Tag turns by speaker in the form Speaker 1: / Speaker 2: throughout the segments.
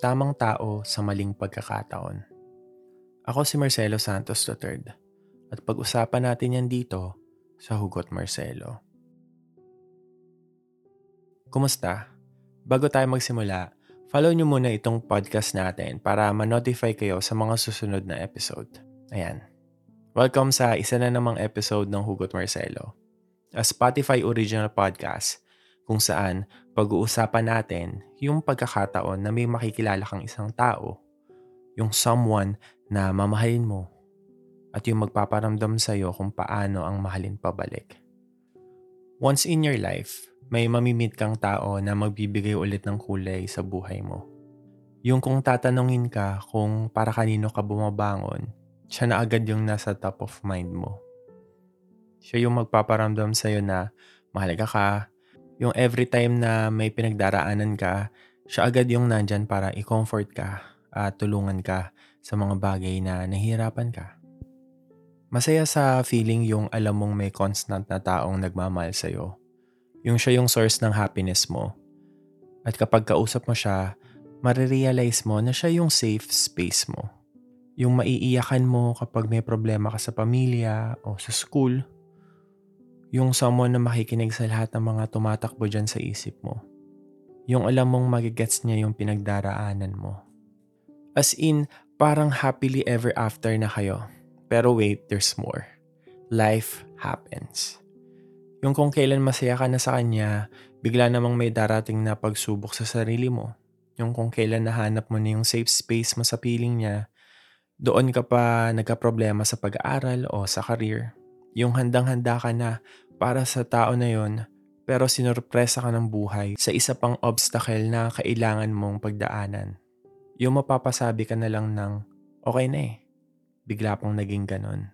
Speaker 1: tamang tao sa maling pagkakataon. Ako si Marcelo Santos III at pag-usapan natin yan dito sa Hugot Marcelo. Kumusta? Bago tayo magsimula, follow nyo muna itong podcast natin para ma-notify kayo sa mga susunod na episode. Ayan. Welcome sa isa na namang episode ng Hugot Marcelo, a Spotify original podcast kung saan pag-uusapan natin yung pagkakataon na may makikilala kang isang tao, yung someone na mamahalin mo, at yung magpaparamdam sa'yo kung paano ang mahalin pabalik. Once in your life, may mamimit kang tao na magbibigay ulit ng kulay sa buhay mo. Yung kung tatanungin ka kung para kanino ka bumabangon, siya na agad yung nasa top of mind mo. Siya yung magpaparamdam sa'yo na mahalaga ka, yung every time na may pinagdaraanan ka, siya agad yung nandyan para i-comfort ka at tulungan ka sa mga bagay na nahihirapan ka. Masaya sa feeling yung alam mong may constant na taong nagmamahal sa'yo. Yung siya yung source ng happiness mo. At kapag kausap mo siya, marirealize mo na siya yung safe space mo. Yung maiiyakan mo kapag may problema ka sa pamilya o sa school yung someone na makikinig sa lahat ng mga tumatakbo dyan sa isip mo. Yung alam mong magigets niya yung pinagdaraanan mo. As in, parang happily ever after na kayo. Pero wait, there's more. Life happens. Yung kung kailan masaya ka na sa kanya, bigla namang may darating na pagsubok sa sarili mo. Yung kung kailan nahanap mo na yung safe space mo sa piling niya, doon ka pa nagka-problema sa pag-aaral o sa career yung handang-handa ka na para sa tao na yon pero sinurpresa ka ng buhay sa isa pang obstacle na kailangan mong pagdaanan. Yung mapapasabi ka na lang ng okay na eh. Bigla pong naging ganon.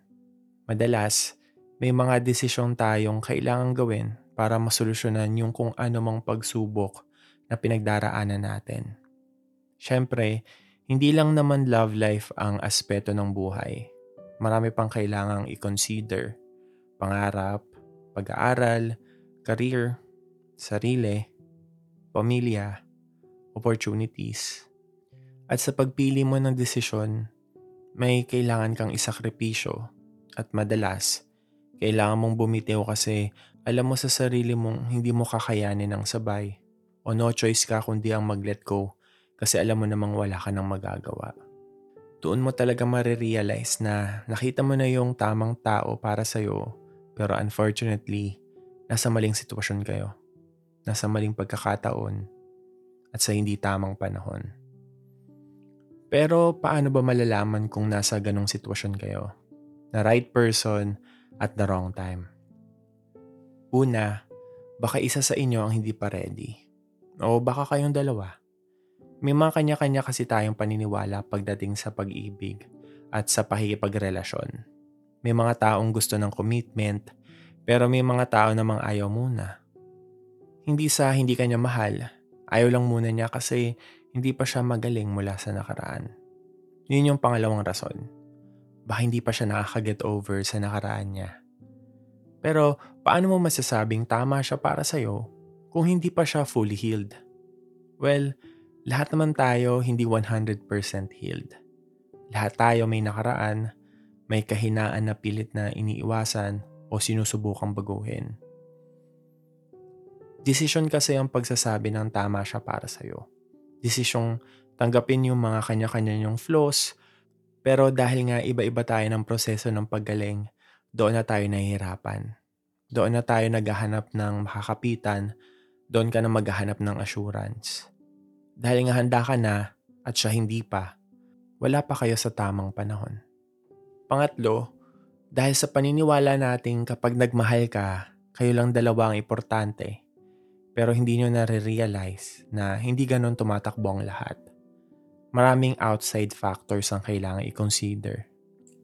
Speaker 1: Madalas, may mga desisyong tayong kailangan gawin para masolusyonan yung kung ano mang pagsubok na pinagdaraanan natin. Siyempre, hindi lang naman love life ang aspeto ng buhay. Marami pang kailangang i-consider pangarap, pag-aaral, career, sarili, pamilya, opportunities. At sa pagpili mo ng desisyon, may kailangan kang isakripisyo at madalas, kailangan mong bumitiw kasi alam mo sa sarili mong hindi mo kakayanin ang sabay o no choice ka kundi ang mag-let go kasi alam mo namang wala ka nang magagawa. Doon mo talaga marirealize na nakita mo na yung tamang tao para sa'yo pero unfortunately, nasa maling sitwasyon kayo. Nasa maling pagkakataon at sa hindi tamang panahon. Pero paano ba malalaman kung nasa ganong sitwasyon kayo? Na right person at the wrong time. Una, baka isa sa inyo ang hindi pa ready. O baka kayong dalawa. May mga kanya-kanya kasi tayong paniniwala pagdating sa pag-ibig at sa pakikipagrelasyon. May mga taong gusto ng commitment, pero may mga tao namang ayaw muna. Hindi sa hindi kanya mahal, ayaw lang muna niya kasi hindi pa siya magaling mula sa nakaraan. Yun yung pangalawang rason. Baka hindi pa siya nakaka-get over sa nakaraan niya. Pero paano mo masasabing tama siya para sa'yo kung hindi pa siya fully healed? Well, lahat naman tayo hindi 100% healed. Lahat tayo may nakaraan may kahinaan na pilit na iniiwasan o sinusubukang baguhin. Desisyon kasi ang pagsasabi ng tama siya para sa'yo. Desisyong tanggapin yung mga kanya-kanya niyong flaws, pero dahil nga iba-iba tayo ng proseso ng paggaling, doon na tayo nahihirapan. Doon na tayo naghahanap ng makakapitan, doon ka na maghahanap ng assurance. Dahil nga handa ka na at siya hindi pa, wala pa kayo sa tamang panahon. Pangatlo, dahil sa paniniwala nating kapag nagmahal ka, kayo lang dalawa ang importante. Pero hindi nyo nare-realize na hindi ganon tumatakbo ang lahat. Maraming outside factors ang kailangan i-consider.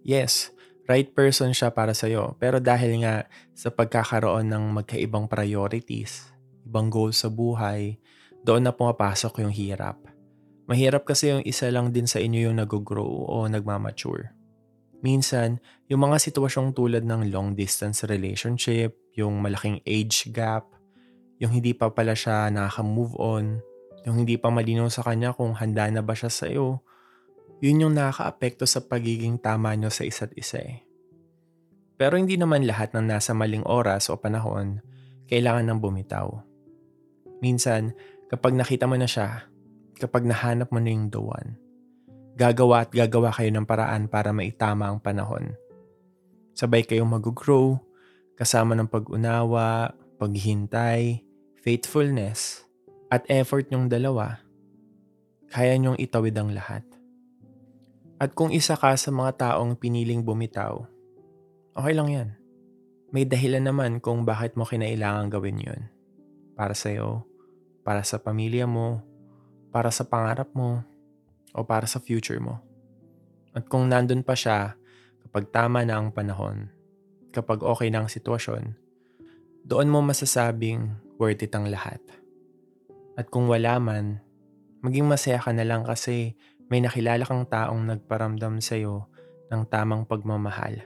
Speaker 1: Yes, right person siya para sa'yo. Pero dahil nga sa pagkakaroon ng magkaibang priorities, ibang goals sa buhay, doon na pumapasok yung hirap. Mahirap kasi yung isa lang din sa inyo yung nag-grow o nagmamature. Minsan, yung mga sitwasyong tulad ng long distance relationship, yung malaking age gap, yung hindi pa pala siya nakaka-move on, yung hindi pa malinaw sa kanya kung handa na ba siya sa iyo, yun yung nakakaapekto sa pagiging tama nyo sa isa't isa eh. Pero hindi naman lahat ng nasa maling oras o panahon kailangan ng bumitaw. Minsan, kapag nakita mo na siya, kapag nahanap mo na yung the one, gagawa at gagawa kayo ng paraan para maitama ang panahon. Sabay kayong mag-grow, kasama ng pag-unawa, paghihintay, faithfulness, at effort nyong dalawa, kaya nyong itawid ang lahat. At kung isa ka sa mga taong piniling bumitaw, okay lang yan. May dahilan naman kung bakit mo kinailangan gawin yun. Para sa'yo, para sa pamilya mo, para sa pangarap mo, o para sa future mo. At kung nandun pa siya, kapag tama na ang panahon, kapag okay na ang sitwasyon, doon mo masasabing worth it ang lahat. At kung wala man, maging masaya ka na lang kasi may nakilala kang taong nagparamdam sa'yo ng tamang pagmamahal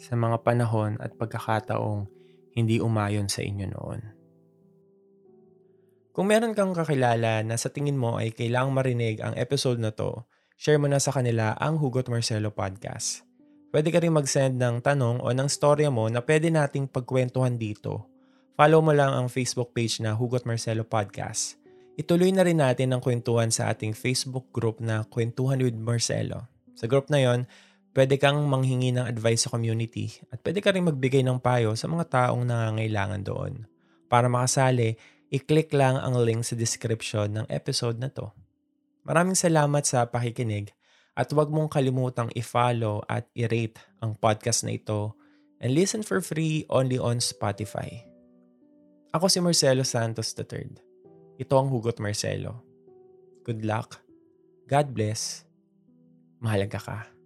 Speaker 1: sa mga panahon at pagkakataong hindi umayon sa inyo noon. Kung meron kang kakilala na sa tingin mo ay kailangang marinig ang episode na to, share mo na sa kanila ang Hugot Marcelo Podcast. Pwede ka rin mag-send ng tanong o ng storya mo na pwede nating pagkwentuhan dito. Follow mo lang ang Facebook page na Hugot Marcelo Podcast. Ituloy na rin natin ang kwentuhan sa ating Facebook group na Kwentuhan with Marcelo. Sa group na yon, pwede kang manghingi ng advice sa community at pwede ka rin magbigay ng payo sa mga taong nangangailangan doon. Para makasali, i-click lang ang link sa description ng episode na to. Maraming salamat sa pakikinig at huwag mong kalimutang i-follow at i-rate ang podcast na ito and listen for free only on Spotify. Ako si Marcelo Santos III. Ito ang Hugot Marcelo. Good luck. God bless. Mahalaga ka.